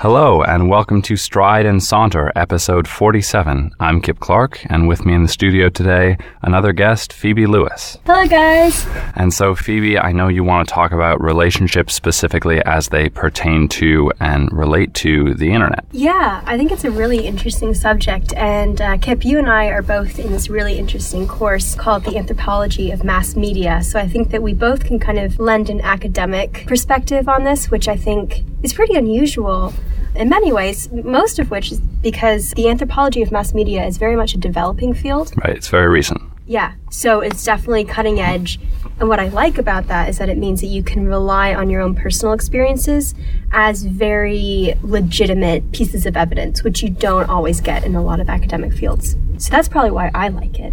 Hello, and welcome to Stride and Saunter, episode 47. I'm Kip Clark, and with me in the studio today, another guest, Phoebe Lewis. Hello, guys. And so, Phoebe, I know you want to talk about relationships specifically as they pertain to and relate to the internet. Yeah, I think it's a really interesting subject. And uh, Kip, you and I are both in this really interesting course called The Anthropology of Mass Media. So I think that we both can kind of lend an academic perspective on this, which I think is pretty unusual in many ways, most of which is because the anthropology of mass media is very much a developing field. Right, it's very recent. Yeah, so it's definitely cutting edge. And what I like about that is that it means that you can rely on your own personal experiences as very legitimate pieces of evidence, which you don't always get in a lot of academic fields. So that's probably why I like it.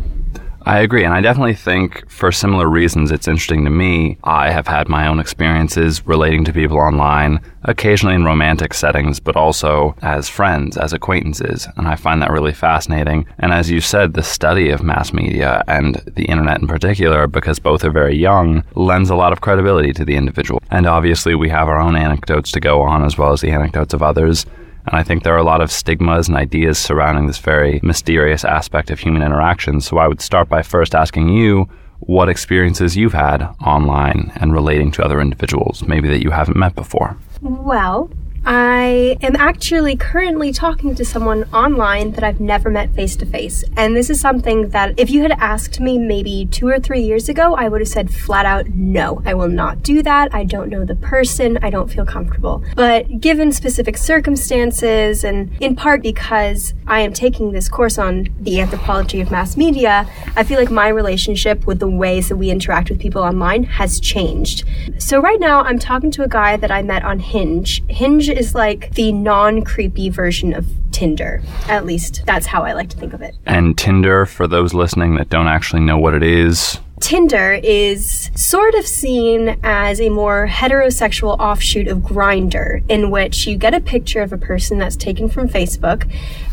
I agree, and I definitely think for similar reasons it's interesting to me. I have had my own experiences relating to people online, occasionally in romantic settings, but also as friends, as acquaintances, and I find that really fascinating. And as you said, the study of mass media and the internet in particular, because both are very young, lends a lot of credibility to the individual. And obviously, we have our own anecdotes to go on as well as the anecdotes of others. And I think there are a lot of stigmas and ideas surrounding this very mysterious aspect of human interaction. So I would start by first asking you what experiences you've had online and relating to other individuals, maybe that you haven't met before. Well, I am actually currently talking to someone online that I've never met face to face. And this is something that if you had asked me maybe two or three years ago, I would have said flat out, no, I will not do that. I don't know the person. I don't feel comfortable. But given specific circumstances, and in part because I am taking this course on the anthropology of mass media, I feel like my relationship with the ways that we interact with people online has changed. So right now, I'm talking to a guy that I met on Hinge. Hinge is like the non creepy version of Tinder. At least that's how I like to think of it. And Tinder, for those listening that don't actually know what it is, Tinder is sort of seen as a more heterosexual offshoot of Grindr, in which you get a picture of a person that's taken from Facebook,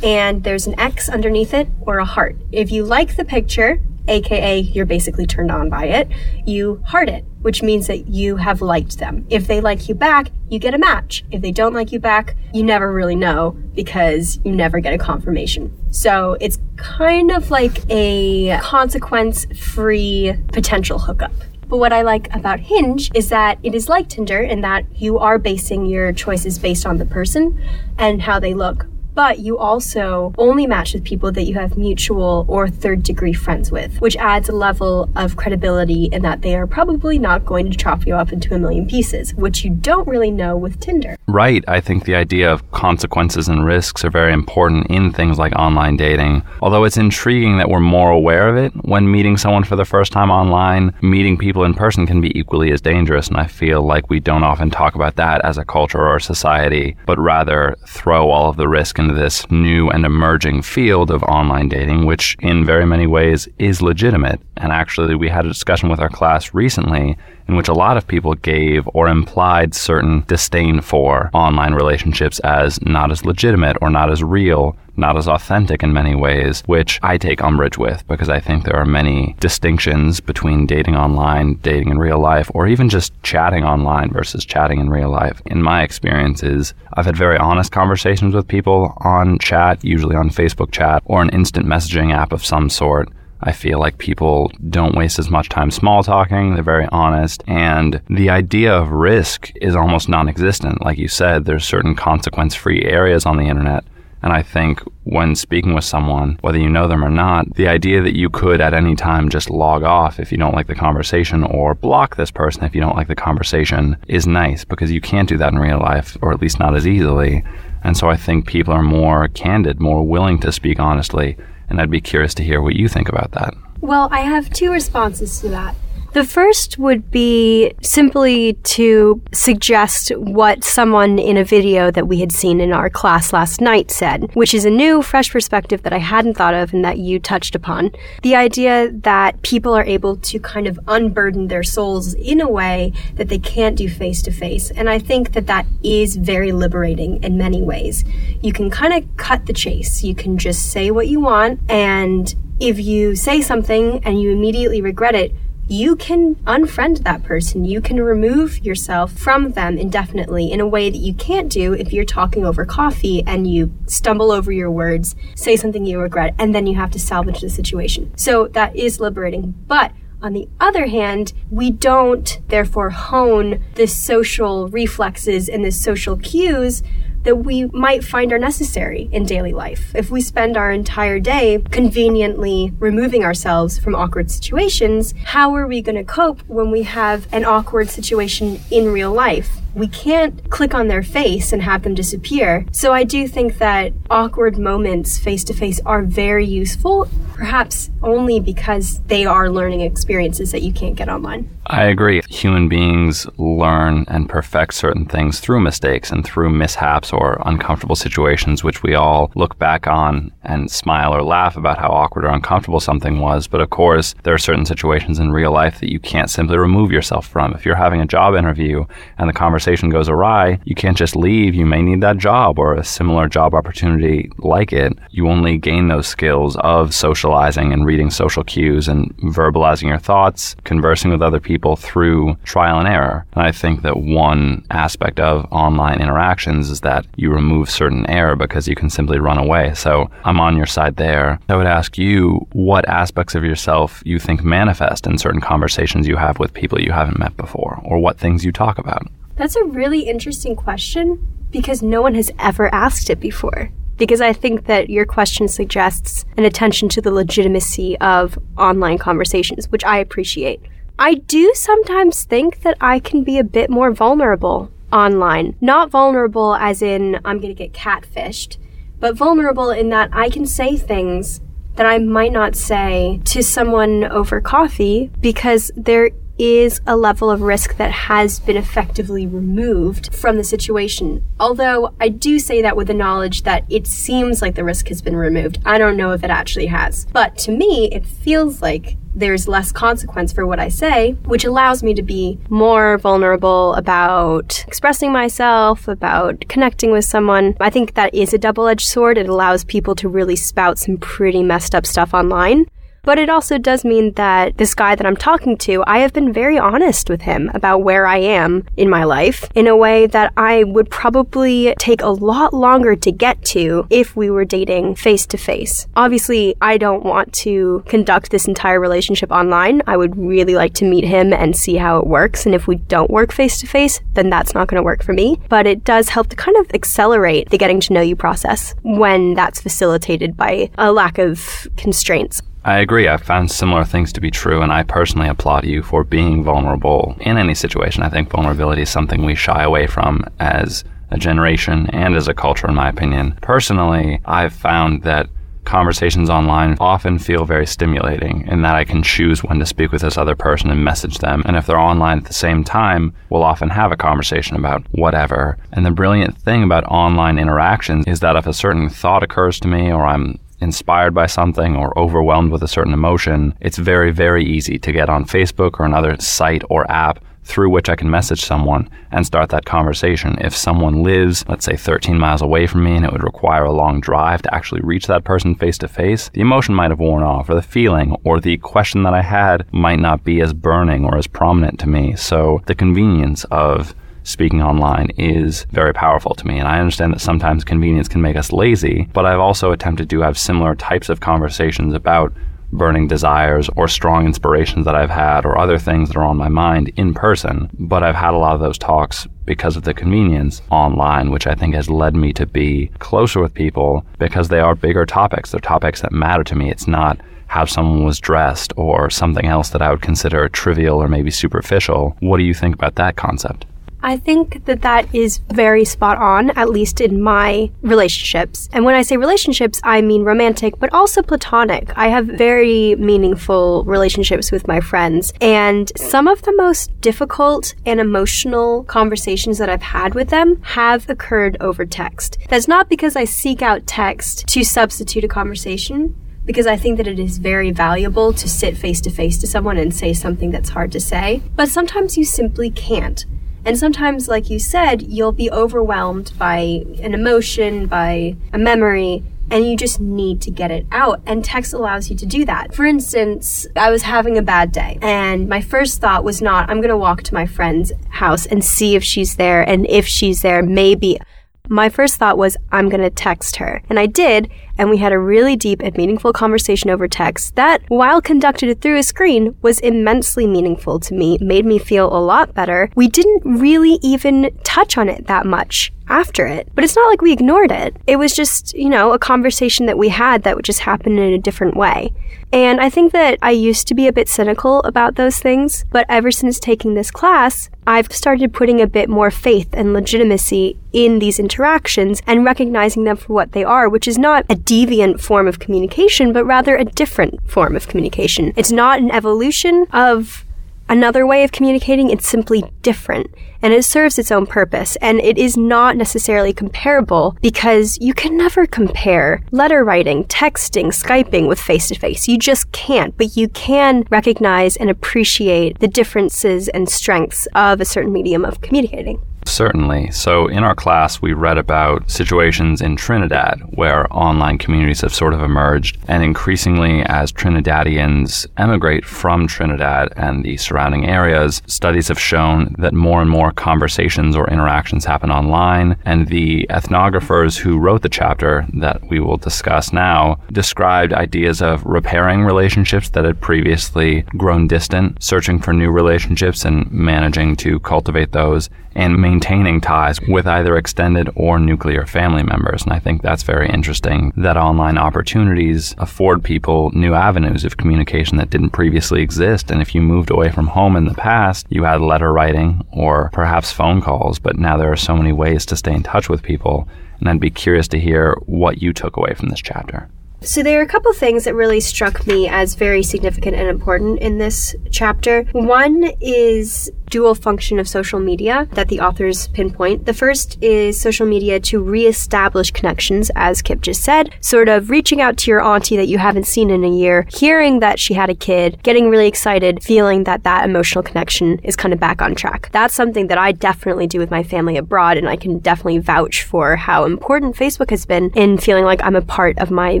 and there's an X underneath it or a heart. If you like the picture, aka you're basically turned on by it, you heart it, which means that you have liked them. If they like you back, you get a match. If they don't like you back, you never really know because you never get a confirmation. So it's kind of like a consequence free potential hookup. But what I like about Hinge is that it is like Tinder in that you are basing your choices based on the person and how they look but you also only match with people that you have mutual or third degree friends with, which adds a level of credibility in that they are probably not going to chop you up into a million pieces, which you don't really know with Tinder. Right. I think the idea of consequences and risks are very important in things like online dating. Although it's intriguing that we're more aware of it when meeting someone for the first time online, meeting people in person can be equally as dangerous. And I feel like we don't often talk about that as a culture or a society, but rather throw all of the risk this new and emerging field of online dating, which in very many ways is legitimate. And actually, we had a discussion with our class recently in which a lot of people gave or implied certain disdain for online relationships as not as legitimate or not as real, not as authentic in many ways, which I take umbrage with because I think there are many distinctions between dating online, dating in real life, or even just chatting online versus chatting in real life. In my experiences, I've had very honest conversations with people on chat, usually on Facebook chat or an instant messaging app of some sort I feel like people don't waste as much time small talking. They're very honest. And the idea of risk is almost non existent. Like you said, there's certain consequence free areas on the internet. And I think when speaking with someone, whether you know them or not, the idea that you could at any time just log off if you don't like the conversation or block this person if you don't like the conversation is nice because you can't do that in real life, or at least not as easily. And so I think people are more candid, more willing to speak honestly and I'd be curious to hear what you think about that. Well, I have two responses to that. The first would be simply to suggest what someone in a video that we had seen in our class last night said, which is a new, fresh perspective that I hadn't thought of and that you touched upon. The idea that people are able to kind of unburden their souls in a way that they can't do face to face. And I think that that is very liberating in many ways. You can kind of cut the chase. You can just say what you want. And if you say something and you immediately regret it, you can unfriend that person. You can remove yourself from them indefinitely in a way that you can't do if you're talking over coffee and you stumble over your words, say something you regret, and then you have to salvage the situation. So that is liberating. But on the other hand, we don't therefore hone the social reflexes and the social cues that we might find are necessary in daily life. If we spend our entire day conveniently removing ourselves from awkward situations, how are we going to cope when we have an awkward situation in real life? We can't click on their face and have them disappear. So I do think that awkward moments face to face are very useful, perhaps only because they are learning experiences that you can't get online. I agree. Human beings learn and perfect certain things through mistakes and through mishaps or uncomfortable situations, which we all look back on and smile or laugh about how awkward or uncomfortable something was. But of course, there are certain situations in real life that you can't simply remove yourself from. If you're having a job interview and the conversation conversation goes awry, you can't just leave. You may need that job or a similar job opportunity like it. You only gain those skills of socializing and reading social cues and verbalizing your thoughts, conversing with other people through trial and error. And I think that one aspect of online interactions is that you remove certain error because you can simply run away. So I'm on your side there. I would ask you what aspects of yourself you think manifest in certain conversations you have with people you haven't met before, or what things you talk about. That's a really interesting question because no one has ever asked it before. Because I think that your question suggests an attention to the legitimacy of online conversations, which I appreciate. I do sometimes think that I can be a bit more vulnerable online. Not vulnerable as in I'm going to get catfished, but vulnerable in that I can say things that I might not say to someone over coffee because there is a level of risk that has been effectively removed from the situation. Although I do say that with the knowledge that it seems like the risk has been removed. I don't know if it actually has. But to me, it feels like there's less consequence for what I say, which allows me to be more vulnerable about expressing myself, about connecting with someone. I think that is a double edged sword. It allows people to really spout some pretty messed up stuff online. But it also does mean that this guy that I'm talking to, I have been very honest with him about where I am in my life in a way that I would probably take a lot longer to get to if we were dating face to face. Obviously, I don't want to conduct this entire relationship online. I would really like to meet him and see how it works. And if we don't work face to face, then that's not going to work for me. But it does help to kind of accelerate the getting to know you process when that's facilitated by a lack of constraints. I agree. I've found similar things to be true, and I personally applaud you for being vulnerable in any situation. I think vulnerability is something we shy away from as a generation and as a culture, in my opinion. Personally, I've found that conversations online often feel very stimulating in that I can choose when to speak with this other person and message them. And if they're online at the same time, we'll often have a conversation about whatever. And the brilliant thing about online interactions is that if a certain thought occurs to me or I'm inspired by something or overwhelmed with a certain emotion, it's very, very easy to get on Facebook or another site or app through which I can message someone and start that conversation. If someone lives, let's say, 13 miles away from me and it would require a long drive to actually reach that person face to face, the emotion might have worn off, or the feeling, or the question that I had might not be as burning or as prominent to me. So the convenience of speaking online is very powerful to me. And I understand that sometimes convenience can make us lazy, but I've also attempted to have similar types of conversations about burning desires or strong inspirations that I've had or other things that are on my mind in person. But I've had a lot of those talks because of the convenience online, which I think has led me to be closer with people because they are bigger topics. They're topics that matter to me. It's not how someone was dressed or something else that I would consider trivial or maybe superficial. What do you think about that concept? I think that that is very spot on, at least in my relationships. And when I say relationships, I mean romantic, but also platonic. I have very meaningful relationships with my friends. And some of the most difficult and emotional conversations that I've had with them have occurred over text. That's not because I seek out text to substitute a conversation because I think that it is very valuable to sit face to face to someone and say something that's hard to say. But sometimes you simply can't. And sometimes, like you said, you'll be overwhelmed by an emotion, by a memory, and you just need to get it out. And text allows you to do that. For instance, I was having a bad day, and my first thought was not, I'm going to walk to my friend's house and see if she's there, and if she's there, maybe my first thought was, I'm going to text her. And I did, and we had a really deep and meaningful conversation over text that, while conducted through a screen, was immensely meaningful to me, made me feel a lot better. We didn't really even touch on it that much after it, but it's not like we ignored it. It was just, you know, a conversation that we had that would just happen in a different way. And I think that I used to be a bit cynical about those things, but ever since taking this class, I've started putting a bit more faith and legitimacy in these interactions and recognizing them for what they are, which is not a deviant form of communication, but rather a different form of communication. It's not an evolution of another way of communicating, it's simply different and it serves its own purpose. And it is not necessarily comparable because you can never compare letter writing, texting, Skyping with face to face. You just can't, but you can recognize and appreciate the differences and strengths of a certain medium of communicating. Certainly. So, in our class, we read about situations in Trinidad where online communities have sort of emerged. And increasingly, as Trinidadians emigrate from Trinidad and the surrounding areas, studies have shown that more and more conversations or interactions happen online. And the ethnographers who wrote the chapter that we will discuss now described ideas of repairing relationships that had previously grown distant, searching for new relationships and managing to cultivate those and maintaining ties with either extended or nuclear family members. And I think that's very interesting that online opportunities afford people new avenues of communication that didn't previously exist. And if you moved away from home in the past, you had letter writing or perhaps phone calls, but now there are so many ways to stay in touch with people. And I'd be curious to hear what you took away from this chapter. So, there are a couple things that really struck me as very significant and important in this chapter. One is dual function of social media that the authors pinpoint. The first is social media to reestablish connections, as Kip just said, sort of reaching out to your auntie that you haven't seen in a year, hearing that she had a kid, getting really excited, feeling that that emotional connection is kind of back on track. That's something that I definitely do with my family abroad, and I can definitely vouch for how important Facebook has been in feeling like I'm a part of my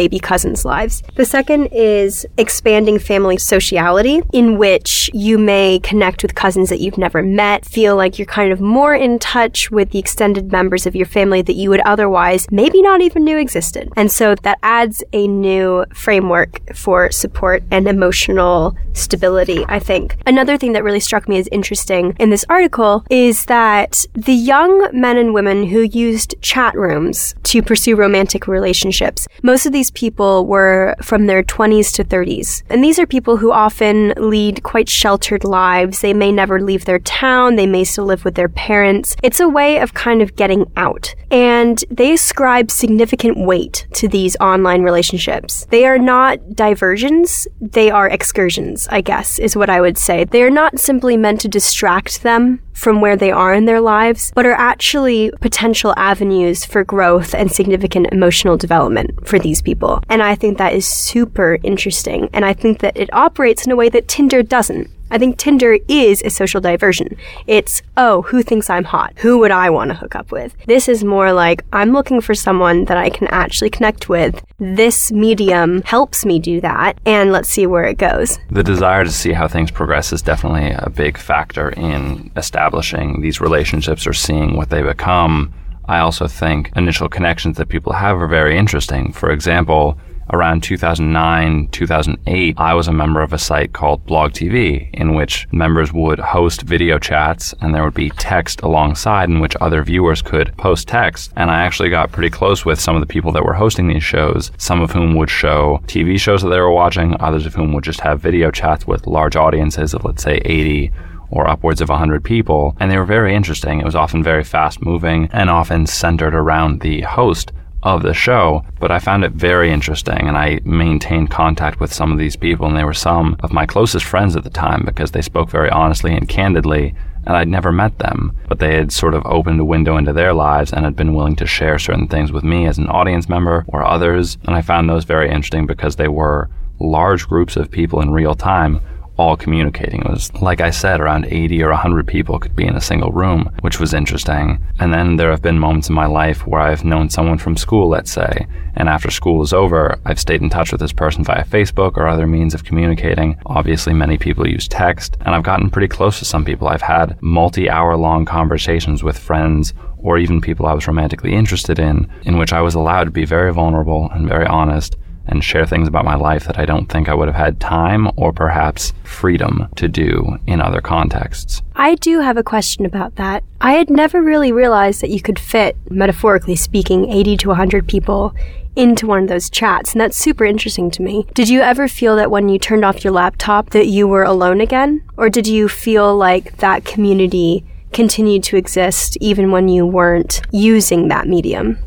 baby cousins' lives. The second is expanding family sociality, in which you may connect with cousins that you've never met, feel like you're kind of more in touch with the extended members of your family that you would otherwise maybe not even knew existed. And so that adds a new framework for support and emotional stability, I think. Another thing that really struck me as interesting in this article is that the young men and women who used chat rooms to pursue romantic relationships, most of these people were from their 20s to 30s. And these are people who often lead quite sheltered lives. They may never leave their town, they may still live with their parents. It's a way of kind of getting out. And they ascribe significant weight to these online relationships. They are not diversions, they are excursions, I guess, is what I would say. They are not simply meant to distract them from where they are in their lives, but are actually potential avenues for growth and significant emotional development for these people. And I think that is super interesting. And I think that it operates in a way that Tinder doesn't. I think Tinder is a social diversion. It's, oh, who thinks I'm hot? Who would I want to hook up with? This is more like, I'm looking for someone that I can actually connect with. This medium helps me do that, and let's see where it goes. The desire to see how things progress is definitely a big factor in establishing these relationships or seeing what they become. I also think initial connections that people have are very interesting. For example, around 2009, 2008, I was a member of a site called Blog TV, in which members would host video chats and there would be text alongside in which other viewers could post text. And I actually got pretty close with some of the people that were hosting these shows, some of whom would show TV shows that they were watching, others of whom would just have video chats with large audiences of, let's say, 80 or upwards of 100 people, and they were very interesting. It was often very fast moving and often centered around the host of the show, but I found it very interesting and I maintained contact with some of these people and they were some of my closest friends at the time because they spoke very honestly and candidly and I'd never met them, but they had sort of opened a window into their lives and had been willing to share certain things with me as an audience member or others, and I found those very interesting because they were large groups of people in real time all communicating. It was, like I said, around 80 or 100 people could be in a single room, which was interesting. And then there have been moments in my life where I've known someone from school, let's say, and after school is over, I've stayed in touch with this person via Facebook or other means of communicating. Obviously, many people use text, and I've gotten pretty close to some people. I've had multi hour long conversations with friends or even people I was romantically interested in, in which I was allowed to be very vulnerable and very honest and share things about my life that I don't think I would have had time or perhaps freedom to do in other contexts. I do have a question about that. I had never really realized that you could fit, metaphorically speaking, 80 to 100 people into one of those chats, and that's super interesting to me. Did you ever feel that when you turned off your laptop that you were alone again? Or did you feel like that community continued to exist even when you weren't using that medium?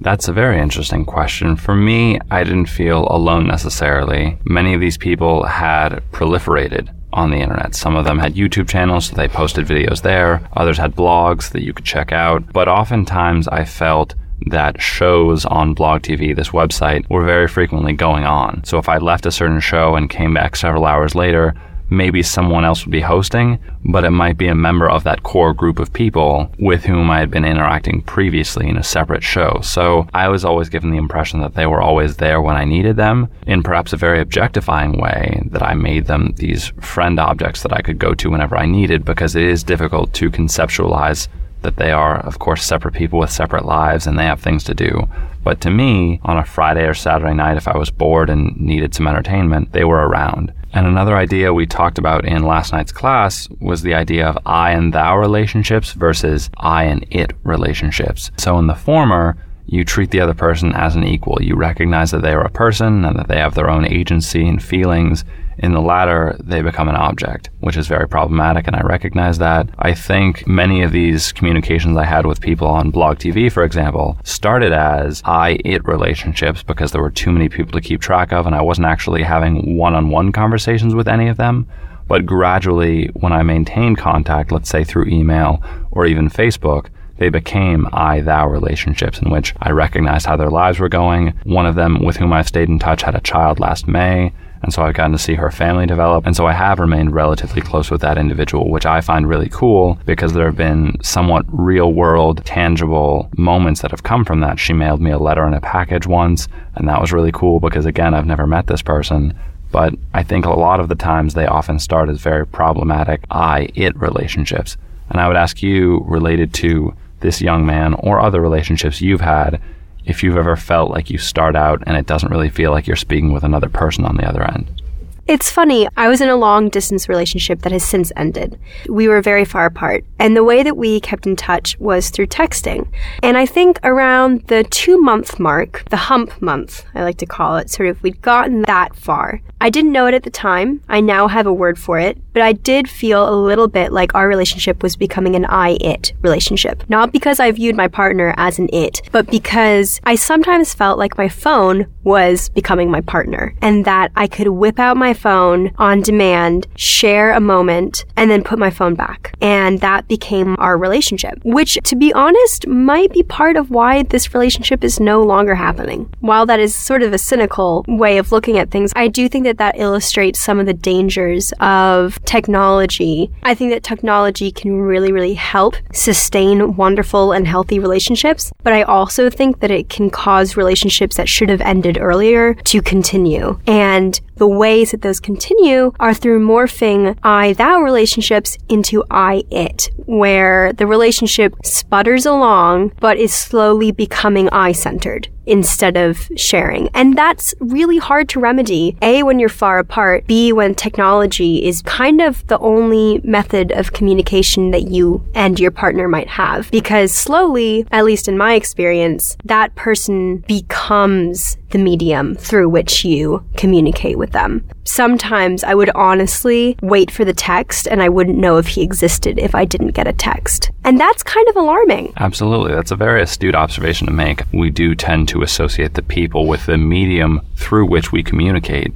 That's a very interesting question. For me, I didn't feel alone necessarily. Many of these people had proliferated on the internet. Some of them had YouTube channels, so they posted videos there. Others had blogs that you could check out. But oftentimes I felt that shows on Blog TV, this website, were very frequently going on. So if I left a certain show and came back several hours later, maybe someone else would be hosting, but it might be a member of that core group of people with whom I had been interacting previously in a separate show. So I was always given the impression that they were always there when I needed them in perhaps a very objectifying way, that I made them these friend objects that I could go to whenever I needed because it is difficult to conceptualize that they are, of course, separate people with separate lives and they have things to do. But to me, on a Friday or Saturday night, if I was bored and needed some entertainment, they were around. And another idea we talked about in last night's class was the idea of I and thou relationships versus I and it relationships. So in the former, you treat the other person as an equal. You recognize that they are a person and that they have their own agency and feelings in the latter, they become an object, which is very problematic, and I recognize that. I think many of these communications I had with people on Blog TV, for example, started as I it relationships because there were too many people to keep track of, and I wasn't actually having one on one conversations with any of them. But gradually, when I maintained contact, let's say through email or even Facebook, they became I thou relationships in which I recognized how their lives were going. One of them, with whom I've stayed in touch, had a child last May. And so I've gotten to see her family develop. And so I have remained relatively close with that individual, which I find really cool because there have been somewhat real world, tangible moments that have come from that. She mailed me a letter and a package once, and that was really cool because, again, I've never met this person. But I think a lot of the times they often start as very problematic I it relationships. And I would ask you, related to this young man or other relationships you've had, if you've ever felt like you start out and it doesn't really feel like you're speaking with another person on the other end. It's funny. I was in a long distance relationship that has since ended. We were very far apart, and the way that we kept in touch was through texting. And I think around the two month mark, the hump month, I like to call it, sort of, we'd gotten that far. I didn't know it at the time. I now have a word for it, but I did feel a little bit like our relationship was becoming an I it relationship. Not because I viewed my partner as an it, but because I sometimes felt like my phone was becoming my partner and that I could whip out my phone on demand, share a moment, and then put my phone back. And that became our relationship, which, to be honest, might be part of why this relationship is no longer happening. While that is sort of a cynical way of looking at things, I do think that that illustrates some of the dangers of technology. I think that technology can really, really help sustain wonderful and healthy relationships, but I also think that it can cause relationships that should have ended earlier to continue. And the ways that those continue are through morphing I thou relationships into I it, where the relationship sputters along but is slowly becoming I centered instead of sharing. And that's really hard to remedy. A, when you're far apart. B, when technology is kind of the only method of communication that you and your partner might have. Because slowly, at least in my experience, that person becomes the medium through which you communicate with them. Sometimes I would honestly wait for the text and I wouldn't know if he existed if I didn't get a text. And that's kind of alarming. Absolutely. That's a very astute observation to make. We do tend to associate the people with the medium through which we communicate.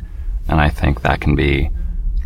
And I think that can be,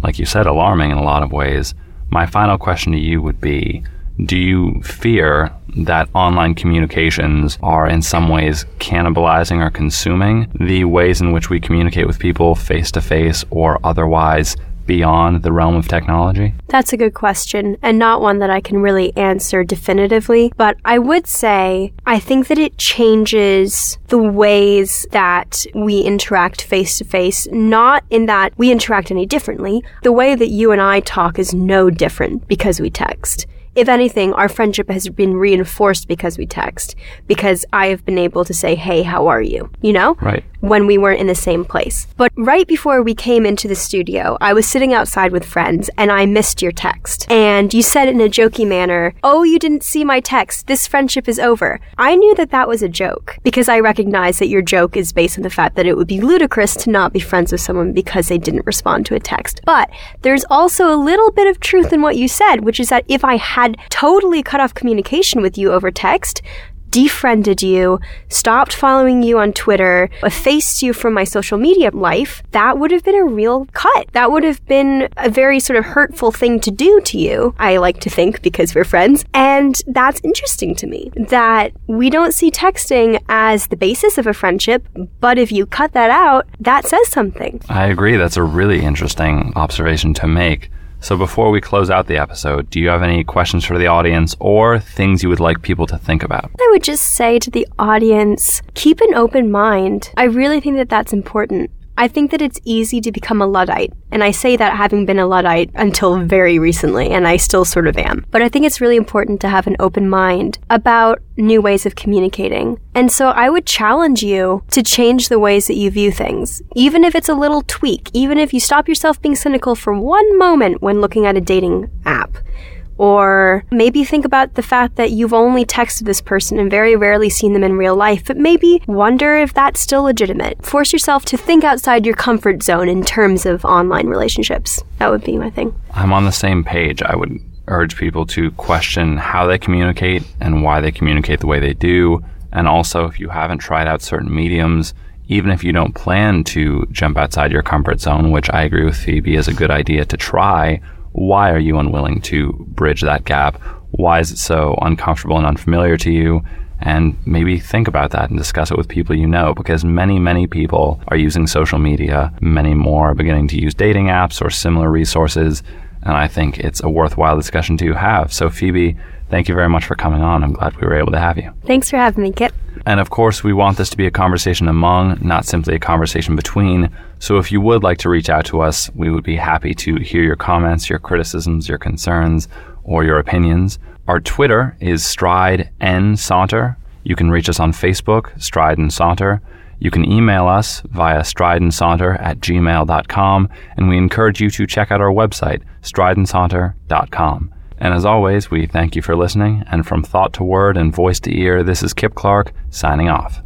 like you said, alarming in a lot of ways. My final question to you would be do you fear that online communications are in some ways cannibalizing or consuming the ways in which we communicate with people face to face or otherwise beyond the realm of technology? That's a good question, and not one that I can really answer definitively. But I would say I think that it changes the ways that we interact face to face, not in that we interact any differently. The way that you and I talk is no different because we text if anything, our friendship has been reinforced because we text, because I have been able to say, hey, how are you? You know? Right. When we weren't in the same place. But right before we came into the studio, I was sitting outside with friends and I missed your text. And you said in a jokey manner, oh, you didn't see my text. This friendship is over. I knew that that was a joke because I recognize that your joke is based on the fact that it would be ludicrous to not be friends with someone because they didn't respond to a text. But there's also a little bit of truth in what you said, which is that if I had had totally cut off communication with you over text, defriended you, stopped following you on Twitter, effaced you from my social media life, that would have been a real cut. That would have been a very sort of hurtful thing to do to you, I like to think, because we're friends. And that's interesting to me that we don't see texting as the basis of a friendship, but if you cut that out, that says something. I agree. That's a really interesting observation to make. So before we close out the episode, do you have any questions for the audience or things you would like people to think about? I would just say to the audience, keep an open mind. I really think that that's important. I think that it's easy to become a Luddite. And I say that having been a Luddite until very recently, and I still sort of am. But I think it's really important to have an open mind about new ways of communicating. And so I would challenge you to change the ways that you view things, even if it's a little tweak, even if you stop yourself being cynical for one moment when looking at a dating app or maybe think about the fact that you've only texted this person and very rarely seen them in real life, but maybe wonder if that's still legitimate. Force yourself to think outside your comfort zone in terms of online relationships. That would be my thing. I'm on the same page. I would urge people to question how they communicate and why they communicate the way they do. And also, if you haven't tried out certain mediums, even if you don't plan to jump outside your comfort zone, which I agree with Phoebe is a good idea to try, why are you unwilling to bridge that gap? Why is it so uncomfortable and unfamiliar to you? And maybe think about that and discuss it with people you know because many, many people are using social media. Many more are beginning to use dating apps or similar resources. And I think it's a worthwhile discussion to have. So, Phoebe, thank you very much for coming on. I'm glad we were able to have you. Thanks for having me, Kit. And of course, we want this to be a conversation among, not simply a conversation between. So if you would like to reach out to us, we would be happy to hear your comments, your criticisms, your concerns, or your opinions. Our Twitter is Stride N Saunter. You can reach us on Facebook, Stride and Saunter. You can email us via strideandsaunter at gmail.com, and we encourage you to check out our website, strideandsaunter.com. And as always, we thank you for listening. And from thought to word and voice to ear, this is Kip Clark signing off.